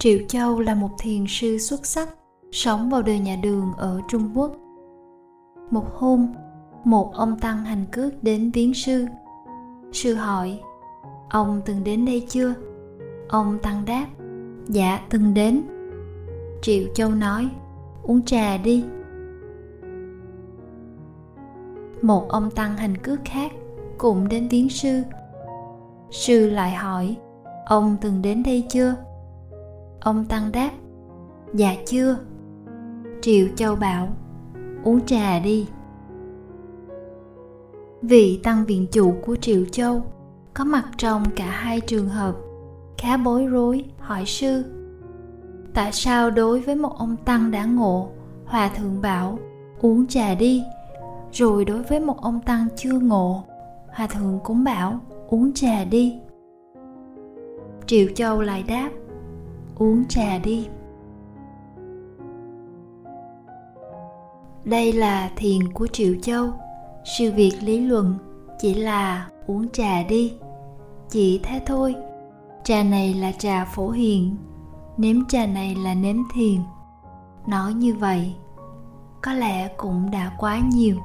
triệu châu là một thiền sư xuất sắc, sống vào đời nhà đường ở trung quốc. Một hôm, một ông tăng hành cước đến viếng sư. Sư hỏi, ông từng đến đây chưa? Ông tăng đáp dạ từng đến. Triệu châu nói, uống trà đi. Một ông tăng hành cước khác cũng đến viếng sư. Sư lại hỏi, ông từng đến đây chưa? Ông tăng đáp dạ chưa. Triệu châu bảo, uống trà đi. Vị tăng viện chủ của triệu châu có mặt trong cả hai trường hợp, khá bối rối, hỏi sư, tại sao đối với một ông tăng đã ngộ, hòa thượng bảo, uống trà đi, rồi đối với một ông tăng chưa ngộ, hòa thượng cũng bảo, uống trà đi? Triệu châu lại đáp uống trà đi. Đây là thiền của triệu châu. Sự việc lý luận chỉ là uống trà đi. Chỉ thế thôi. Trà này là trà phổ hiền. Nếm trà này là nếm thiền. Nói như vậy, có lẽ cũng đã quá nhiều.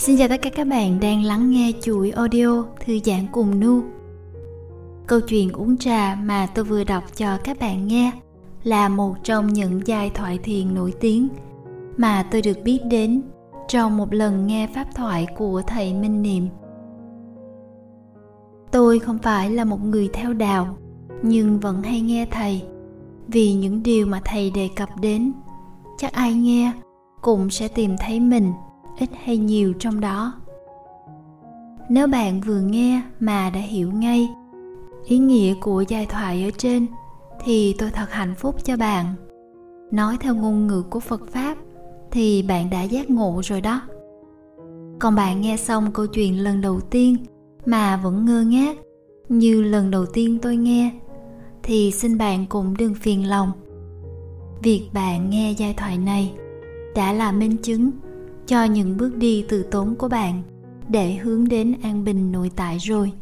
Xin chào tất cả các bạn đang lắng nghe chuỗi audio thư giãn cùng Nu. Câu chuyện uống trà mà tôi vừa đọc cho các bạn nghe là một trong những giai thoại thiền nổi tiếng mà tôi được biết đến trong một lần nghe pháp thoại của thầy Minh Niệm. Tôi không phải là một người theo đạo, nhưng vẫn hay nghe thầy vì những điều mà thầy đề cập đến chắc ai nghe cũng sẽ tìm thấy mình ít hay nhiều trong đó. Nếu bạn vừa nghe mà đã hiểu ngay ý nghĩa của giai thoại ở trên, thì tôi thật hạnh phúc cho bạn. Nói theo ngôn ngữ của phật pháp, thì bạn đã giác ngộ rồi đó. Còn bạn nghe xong câu chuyện lần đầu tiên mà vẫn ngơ ngác, như lần đầu tiên tôi nghe, thì xin bạn cũng đừng phiền lòng. Việc bạn nghe giai thoại này đã là minh chứng cho những bước đi từ tốn của bạn để hướng đến an bình nội tại rồi.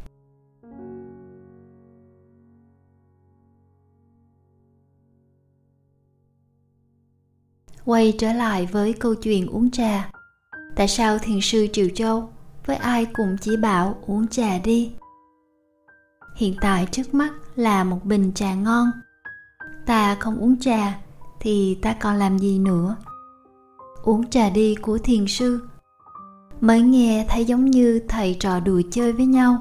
Quay trở lại với câu chuyện uống trà. Tại sao thiền sư triệu châu với ai cũng chỉ bảo uống trà đi? Hiện tại trước mắt là một bình trà ngon. Ta không uống trà thì ta còn làm gì nữa? Uống trà đi của thiền sư. Mới nghe thấy giống như thầy trò đùa chơi với nhau.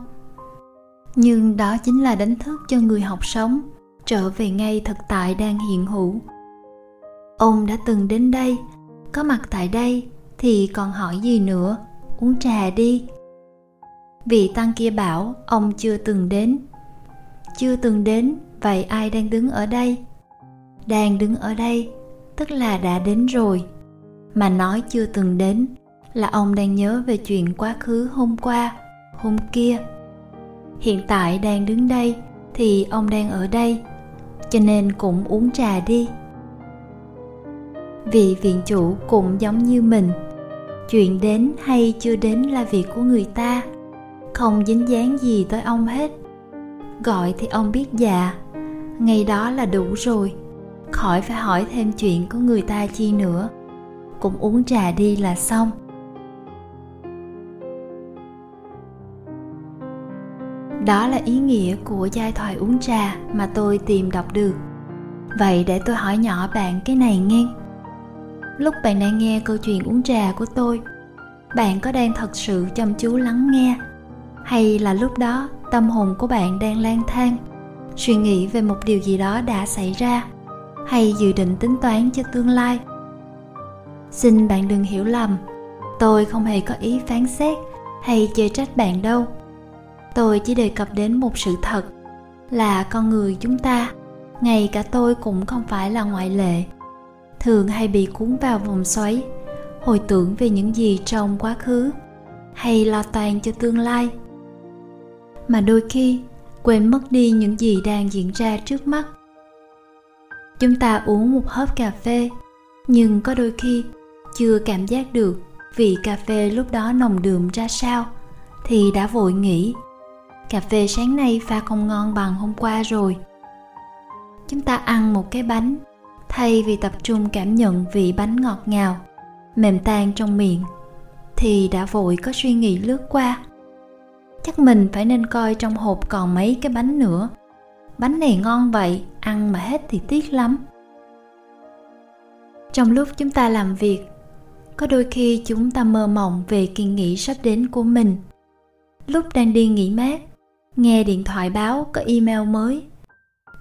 Nhưng đó chính là đánh thức cho người học sống, trở về ngay thực tại đang hiện hữu. Ông đã từng đến đây, có mặt tại đây thì còn hỏi gì nữa, uống trà đi. Vị tăng kia bảo ông chưa từng đến. Chưa từng đến, vậy ai đang đứng ở đây? Đang đứng ở đây, tức là đã đến rồi mà nói chưa từng đến, là ông đang nhớ về chuyện quá khứ hôm qua, hôm kia. Hiện tại đang đứng đây thì ông đang ở đây, cho nên cũng uống trà đi. Vị viện chủ cũng giống như mình, chuyện đến hay chưa đến là việc của người ta, không dính dáng gì tới ông hết. Gọi thì ông biết dạ ngày đó là đủ rồi, khỏi phải hỏi thêm chuyện của người ta chi nữa cũng uống trà đi là xong. Đó là ý nghĩa của giai thoại uống trà mà tôi tìm đọc được. Vậy để tôi hỏi nhỏ bạn cái này nghe. Lúc bạn đang nghe câu chuyện uống trà của tôi, bạn có đang thật sự chăm chú lắng nghe? Hay là lúc đó tâm hồn của bạn đang lang thang, suy nghĩ về một điều gì đó đã xảy ra? Hay dự định tính toán cho tương lai? Xin bạn đừng hiểu lầm. Tôi không hề có ý phán xét hay chê trách bạn đâu. Tôi chỉ đề cập đến một sự thật là con người chúng ta, ngay cả tôi cũng không phải là ngoại lệ, thường hay bị cuốn vào vòng xoáy, hồi tưởng về những gì trong quá khứ hay lo toan cho tương lai. Mà đôi khi, quên mất đi những gì đang diễn ra trước mắt. Chúng ta uống một hớp cà phê, nhưng có đôi khi chưa cảm giác được vị cà phê lúc đó nồng đượm ra sao, thì đã vội nghĩ cà phê sáng nay pha không ngon bằng hôm qua rồi. Chúng ta ăn một cái bánh, thay vì tập trung cảm nhận vị bánh ngọt ngào, mềm tan trong miệng, thì đã vội có suy nghĩ lướt qua. Chắc mình phải nên coi trong hộp còn mấy cái bánh nữa. Bánh này ngon vậy, ăn mà hết thì tiếc lắm. Trong lúc chúng ta làm việc có đôi khi chúng ta mơ mộng về kỳ nghỉ sắp đến của mình. Lúc đang đi nghỉ mát, nghe điện thoại báo có email mới.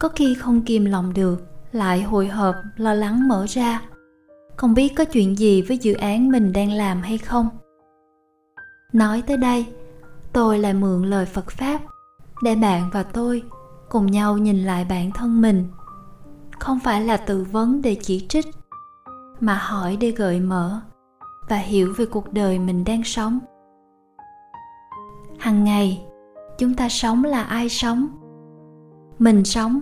Có khi không kìm lòng được, lại hồi hộp, lo lắng mở ra. Không biết có chuyện gì với dự án mình đang làm hay không. Nói tới đây, tôi lại mượn lời phật pháp để bạn và tôi cùng nhau nhìn lại bản thân mình. Không phải là tự vấn để chỉ trích, mà hỏi để gợi mở và hiểu về cuộc đời mình đang sống. Hằng ngày, chúng ta sống là ai sống? Mình sống.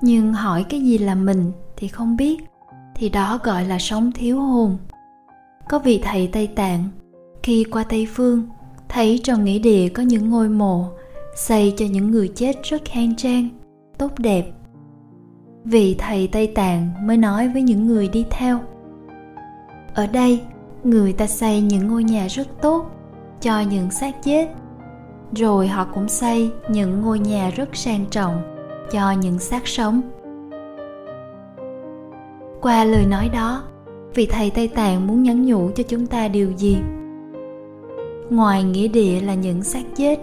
Nhưng hỏi cái gì là mình thì không biết, thì đó gọi là sống thiếu hồn có vị thầy tây tạng, khi qua tây phương, thấy trong nghĩa địa có những ngôi mộ, xây cho những người chết rất khang trang, tốt đẹp. Vị thầy tây tạng mới nói với những người đi theo ở đây, người ta xây những ngôi nhà rất tốt cho những xác chết. Rồi họ cũng xây những ngôi nhà rất sang trọng cho những xác sống. Qua lời nói đó, vị thầy tây tạng muốn nhắn nhủ cho chúng ta điều gì? Ngoài nghĩa địa là những xác chết,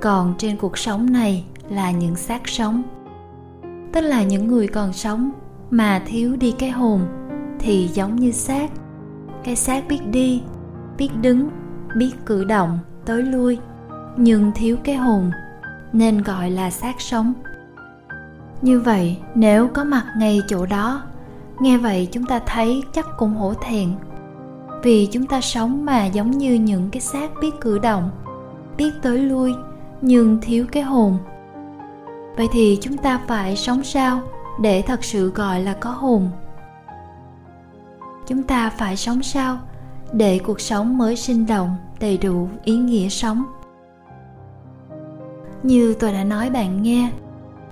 còn trên cuộc sống này là những xác sống. Tức là những người còn sống mà thiếu đi cái hồn thì giống như xác. Cái xác biết đi, biết đứng, biết cử động, tới lui, nhưng thiếu cái hồn, nên gọi là xác sống. Như vậy, nếu có mặt ngay chỗ đó, nghe vậy chúng ta thấy chắc cũng hổ thẹn. Vì chúng ta sống mà giống như những cái xác biết cử động, biết tới lui, nhưng thiếu cái hồn. Vậy thì chúng ta phải sống sao để thật sự gọi là có hồn? Chúng ta phải sống sao? Để cuộc sống mới sinh động, đầy đủ ý nghĩa sống. Như tôi đã nói bạn nghe,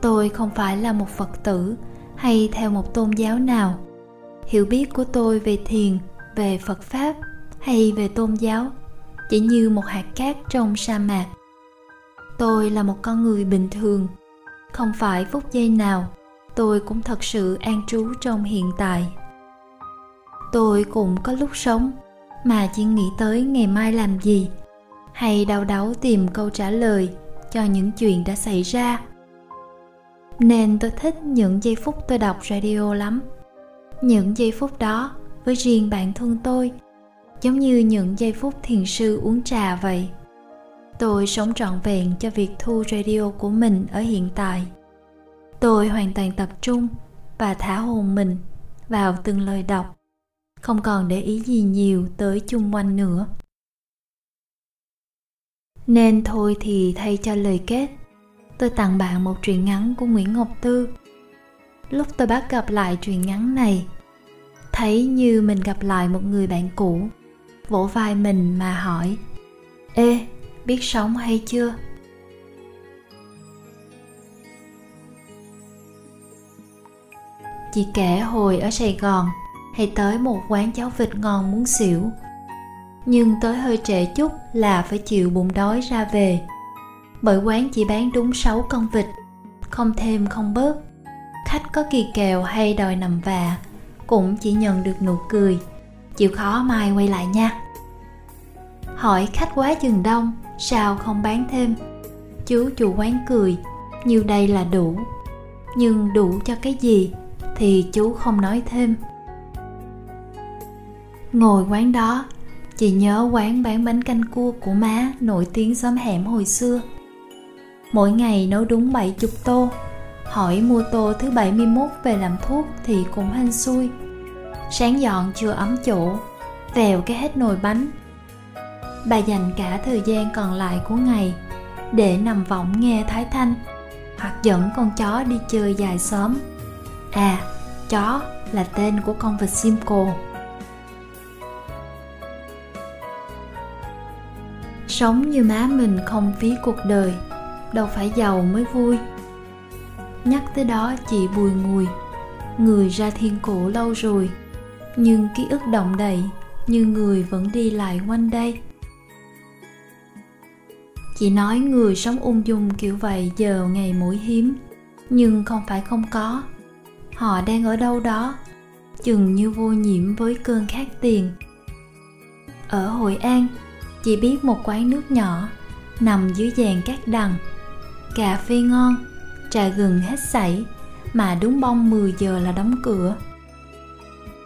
tôi không phải là một phật tử hay theo một tôn giáo nào. Hiểu biết của tôi về thiền, về phật pháp hay về tôn giáo chỉ như một hạt cát trong sa mạc. Tôi là một con người bình thường, không phải phút giây nào tôi cũng thật sự an trú trong hiện tại tôi cũng có lúc sống, mà chỉ nghĩ tới ngày mai làm gì. Hay đau đáu tìm câu trả lời cho những chuyện đã xảy ra. Nên tôi thích những giây phút tôi đọc radio lắm. Những giây phút đó với riêng bản thân tôi, giống như những giây phút thiền sư uống trà vậy. Tôi sống trọn vẹn cho việc thu radio của mình ở hiện tại. Tôi hoàn toàn tập trung và thả hồn mình vào từng lời đọc không còn để ý gì nhiều tới chung quanh nữa. Nên thôi thì thay cho lời kết. Tôi tặng bạn một truyện ngắn của nguyễn ngọc tư. Lúc tôi bắt gặp lại truyện ngắn này, thấy như mình gặp lại một người bạn cũ, vỗ vai mình mà hỏi, ê, biết sống hay chưa? Chị kể hồi ở sài gòn hay tới một quán cháo vịt ngon muốn xỉu. Nhưng tới hơi trễ chút là phải chịu bụng đói ra về. Bởi quán chỉ bán đúng 6 con vịt, không thêm không bớt. Khách có kỳ kèo hay đòi nằm vạ, cũng chỉ nhận được nụ cười. Chịu khó mai quay lại nha. Hỏi khách quá chừng đông, sao không bán thêm? Chú chủ quán cười, như đây là đủ. Nhưng đủ cho cái gì thì chú không nói thêm ngồi quán đó chị nhớ quán bán bánh canh cua của má nổi tiếng xóm hẻm hồi xưa. Mỗi ngày nấu đúng 70 tô. Hỏi mua tô thứ 71 về làm thuốc thì cũng hên xui. Sáng dọn chưa ấm chỗ Vèo cái hết nồi bánh. Bà dành cả thời gian còn lại của ngày Để nằm võng nghe Thái Thanh Hoặc dẫn con chó đi chơi dài sớm À, chó là tên của con vật Simcoe. Sống như má mình không phí cuộc đời, đâu phải giàu mới vui. Nhắc tới đó chị bùi ngùi, người ra thiên cổ lâu rồi, nhưng ký ức động đậy như người vẫn đi lại quanh đây. Chị nói người sống ung dung kiểu vậy giờ ngày mũi hiếm, nhưng không phải không có. Họ đang ở đâu đó, chừng như vô nhiễm với cơn khát tiền. Ở hội an chỉ biết một quán nước nhỏ, nằm dưới dàn cát đằng. Cà phê ngon, trà gừng hết sảy, mà đúng bông 10 giờ là đóng cửa.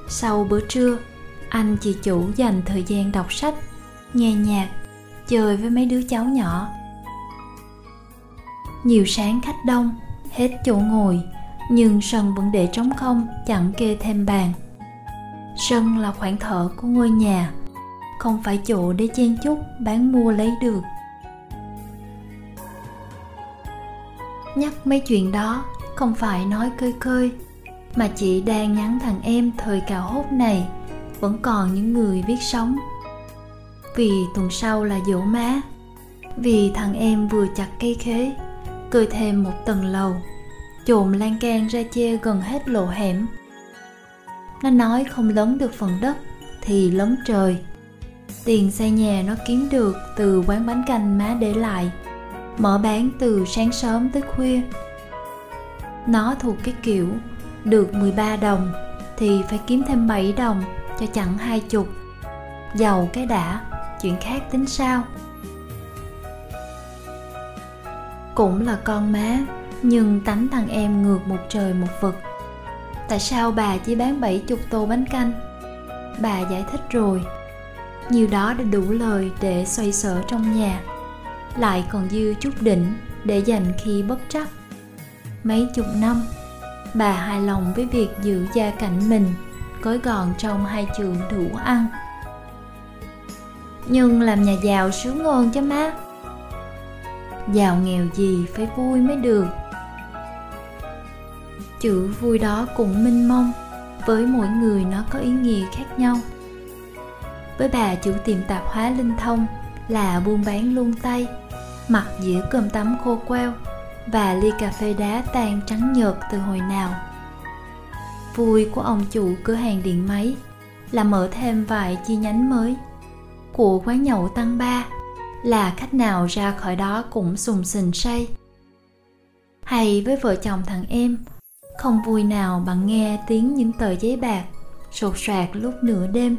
Sau bữa trưa, anh chị chủ dành thời gian đọc sách, nghe nhạc, chơi với mấy đứa cháu nhỏ. Nhiều sáng khách đông, hết chỗ ngồi, nhưng sân vẫn để trống không, chẳng kê thêm bàn. Sân là khoảng thở của ngôi nhà không phải chỗ để chen chúc, bán mua lấy được. Nhắc mấy chuyện đó, không phải nói cơi cơi mà chị đang nhắn thằng em thời cào hốt này, vẫn còn những người viết sống vì tuần sau là dỗ má, vì thằng em vừa chặt cây khế, cười thêm một tầng lầu chồm lan can ra che gần hết lộ hẻm. Nó nói không lớn được phần đất thì lớn trời tiền xây nhà nó kiếm được từ quán bánh canh má để lại, mở bán từ sáng sớm tới khuya. Nó thuộc cái kiểu được 13 đồng thì phải kiếm thêm 7 đồng cho chẳng hai chục. Giàu cái đã, chuyện khác tính sao? Cũng là con má, nhưng tánh thằng em ngược một trời một vực. Tại sao bà chỉ bán bảy chục tô bánh canh? Bà giải thích rồi nhiều đó đã đủ lời để xoay sở trong nhà. Lại còn dư chút đỉnh để dành khi bất trắc. Mấy chục năm, bà hài lòng với việc giữ gia cảnh mình, gói gọn trong hai trường đủ ăn. Nhưng làm nhà giàu sướng hơn chứ má. Giàu nghèo gì phải vui mới được. Chữ vui đó cũng minh mông, với mỗi người nó có ý nghĩa khác nhau với bà chủ tiệm tạp hóa linh thông là buôn bán luôn tay mặc dĩa cơm tấm khô queo và ly cà phê đá tan trắng nhợt từ hồi nào. Vui của ông chủ cửa hàng điện máy là mở thêm vài chi nhánh mới. Của quán nhậu tăng ba là khách nào ra khỏi đó cũng sùng sình say. Hay với vợ chồng thằng em, không vui nào bằng nghe tiếng những tờ giấy bạc sột soạt lúc nửa đêm.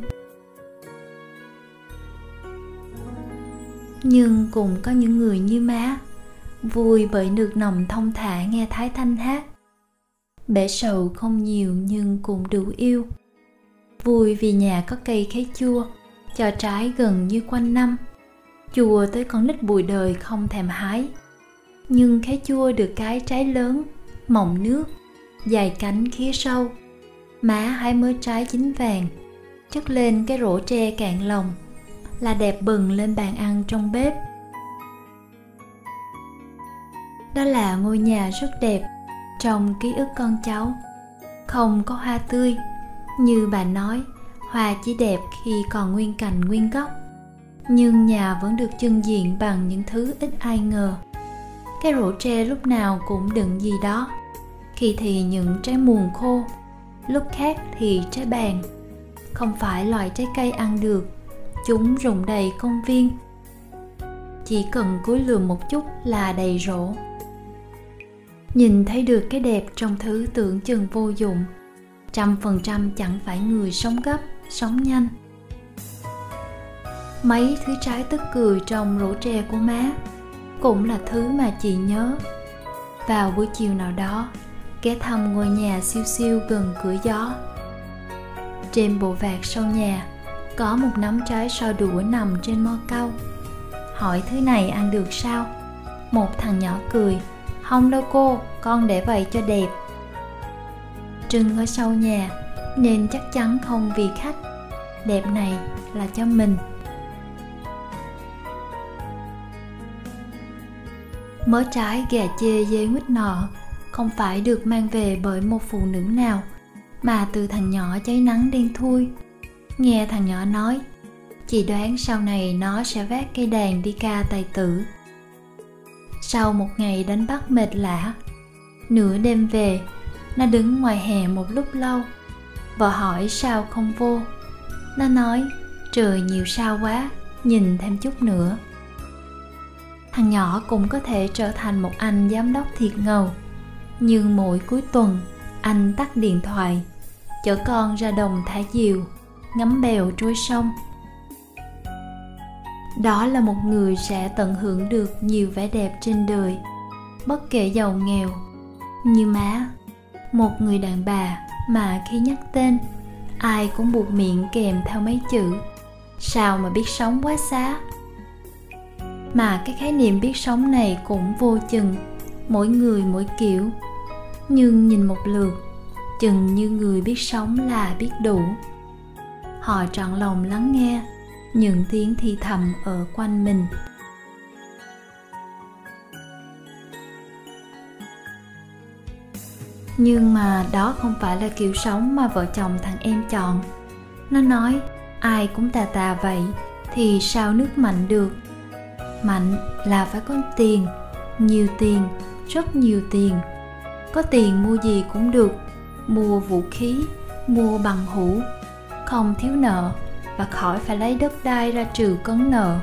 Nhưng cũng có những người như má, vui bởi được nồng thông thả nghe thái thanh hát. Bể sầu không nhiều nhưng cũng đủ yêu. Vui vì nhà có cây khế chua, cho trái gần như quanh năm. Chùa tới con nít bùi đời không thèm hái. Nhưng khế chua được cái trái lớn, mọng nước, dài cánh khía sâu. Má hái mớ trái chín vàng, chất lên cái rổ tre cạn lòng là đẹp bừng lên bàn ăn trong bếp. Đó là ngôi nhà rất đẹp trong ký ức con cháu. Không có hoa tươi, như bà nói, hoa chỉ đẹp khi còn nguyên cành nguyên gốc. Nhưng nhà vẫn được trưng diện bằng những thứ ít ai ngờ. Cái rổ tre lúc nào cũng đựng gì đó. Khi thì những trái muồng khô, lúc khác thì trái bàn. Không phải loại trái cây ăn được chúng rụng đầy công viên. Chỉ cần cúi lườm một chút là đầy rổ nhìn thấy được cái đẹp trong thứ tưởng chừng vô dụng, trăm phần trăm chẳng phải người sống gấp, sống nhanh. Mấy thứ trái tức cười trong rổ tre của má cũng là thứ mà chị nhớ. Vào buổi chiều nào đó, ghé thăm ngôi nhà siêu siêu gần cửa gió. Trên bộ vạt sau nhà có một nắm trái so đũa nằm trên mo cau. Hỏi thứ này ăn được sao? Một thằng nhỏ cười. Không đâu cô, con để vậy cho đẹp. Trưng ở sau nhà, nên chắc chắn không vì khách. Đẹp này là cho mình. Mớ trái gà chê dê quýt nọ không phải được mang về bởi một phụ nữ nào, mà từ thằng nhỏ cháy nắng đen thui nghe thằng nhỏ nói, chị đoán sau này nó sẽ vác cây đàn đi ca tài tử. Sau một ngày đánh bắt mệt lạ nửa đêm về, nó đứng ngoài hè một lúc lâu. Vợ hỏi sao không vô. Nó nói, trời nhiều sao quá, nhìn thêm chút nữa. Thằng nhỏ cũng có thể trở thành một anh giám đốc thiệt ngầu. Nhưng mỗi cuối tuần, anh tắt điện thoại, chở con ra đồng thả diều ngắm bèo trôi sông. Đó là một người sẽ tận hưởng được nhiều vẻ đẹp trên đời, bất kể giàu nghèo. Như má, một người đàn bà mà khi nhắc tên, ai cũng buộc miệng kèm theo mấy chữ, sao mà biết sống quá xá? Mà cái khái niệm biết sống này cũng vô chừng, mỗi người mỗi kiểu. Nhưng nhìn một lượt, chừng như người biết sống là biết đủ họ trọn lòng lắng nghe những tiếng thì thầm ở quanh mình. Nhưng mà đó không phải là kiểu sống mà vợ chồng thằng em chọn. Nó nói, ai cũng tà tà vậy, thì sao nước mạnh được? Mạnh là phải có tiền, nhiều tiền, rất nhiều tiền. Có tiền mua gì cũng được, mua vũ khí, mua bằng hữu không thiếu nợ và khỏi phải lấy đất đai ra trừ cấn nợ.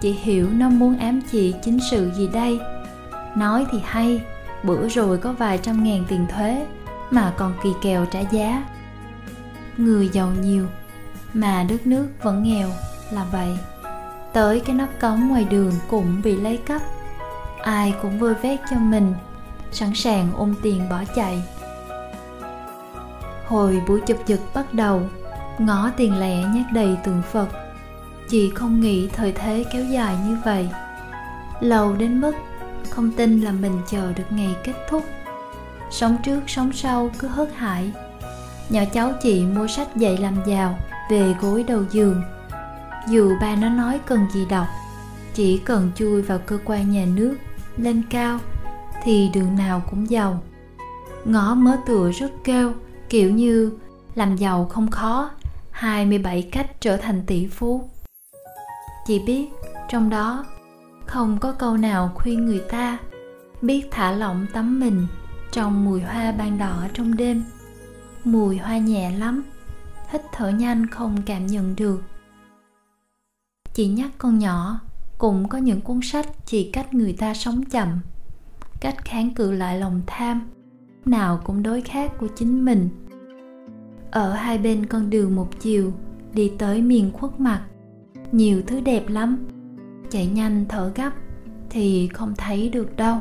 Chị hiểu nó muốn ám chị chính sự gì đây. Nói thì hay, bữa rồi có vài trăm ngàn tiền thuế mà còn kỳ kèo trả giá. Người giàu nhiều, mà đất nước vẫn nghèo là vậy. Tới cái nắp cống ngoài đường cũng bị lấy cắp. Ai cũng vơi vét cho mình, sẵn sàng ôm tiền bỏ chạy hồi buổi chụp giật bắt đầu ngõ tiền lẻ nhét đầy tượng phật. Chị không nghĩ thời thế kéo dài như vậy. Lâu đến mức không tin là mình chờ được ngày kết thúc. Sống trước sống sau cứ hớt hải. Nhỏ cháu chị mua sách dạy làm giàu về gối đầu giường. Dù ba nó nói cần gì đọc, chỉ cần chui vào cơ quan nhà nước, lên cao, thì đường nào cũng giàu. Ngõ mớ tựa rất kêu kiểu như, làm giàu không khó 27 cách trở thành tỷ phú. Chị biết, trong đó, không có câu nào khuyên người ta biết thả lỏng tấm mình trong mùi hoa ban đỏ trong đêm. Mùi hoa nhẹ lắm, hít thở nhanh không cảm nhận được. Chị nhắc con nhỏ, cũng có những cuốn sách chỉ cách người ta sống chậm, cách kháng cự lại lòng tham nào cũng đối khác của chính mình. Ở hai bên con đường một chiều, đi tới miền khuất mặt, nhiều thứ đẹp lắm. Chạy nhanh thở gấp thì không thấy được đâu.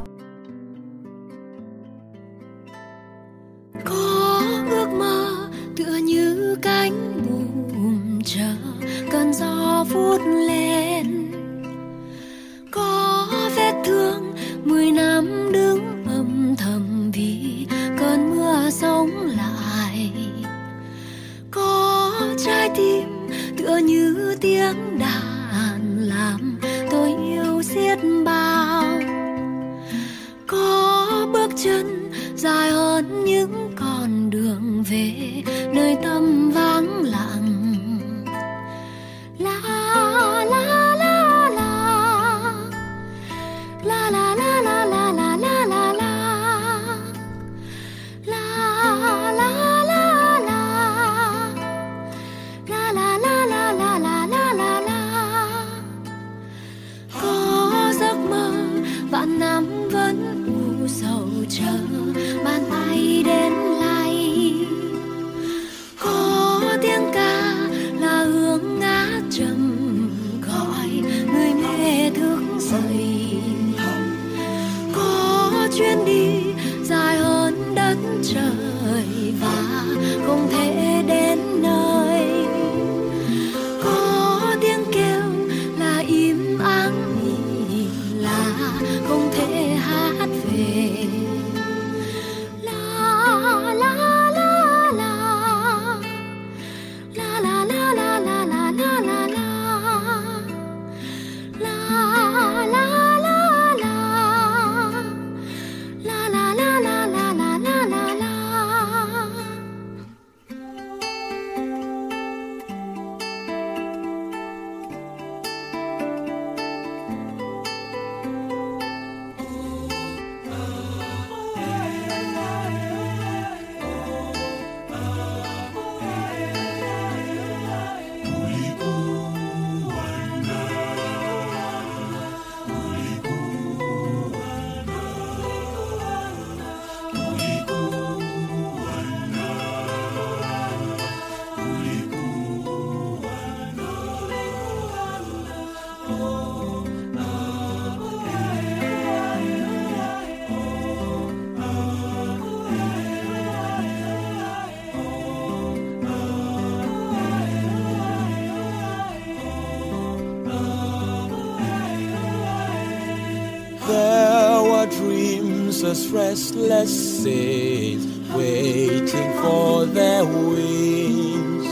As restless sails waiting for their wings.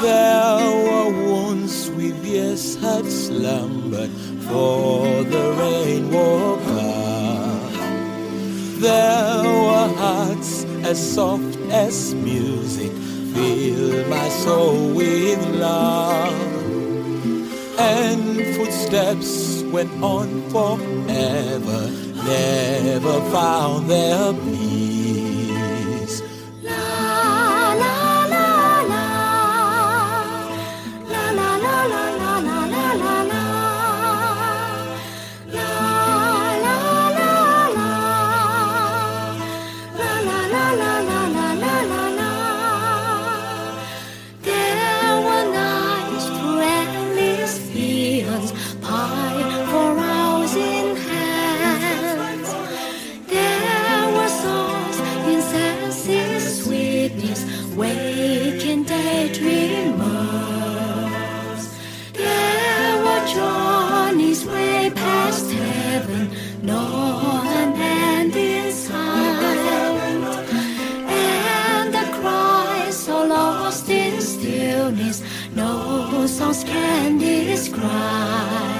There were once with years had slumbered for the rain up. There were hearts as soft as music fill my soul with love. And footsteps went on forever, never found their peace. else can describe.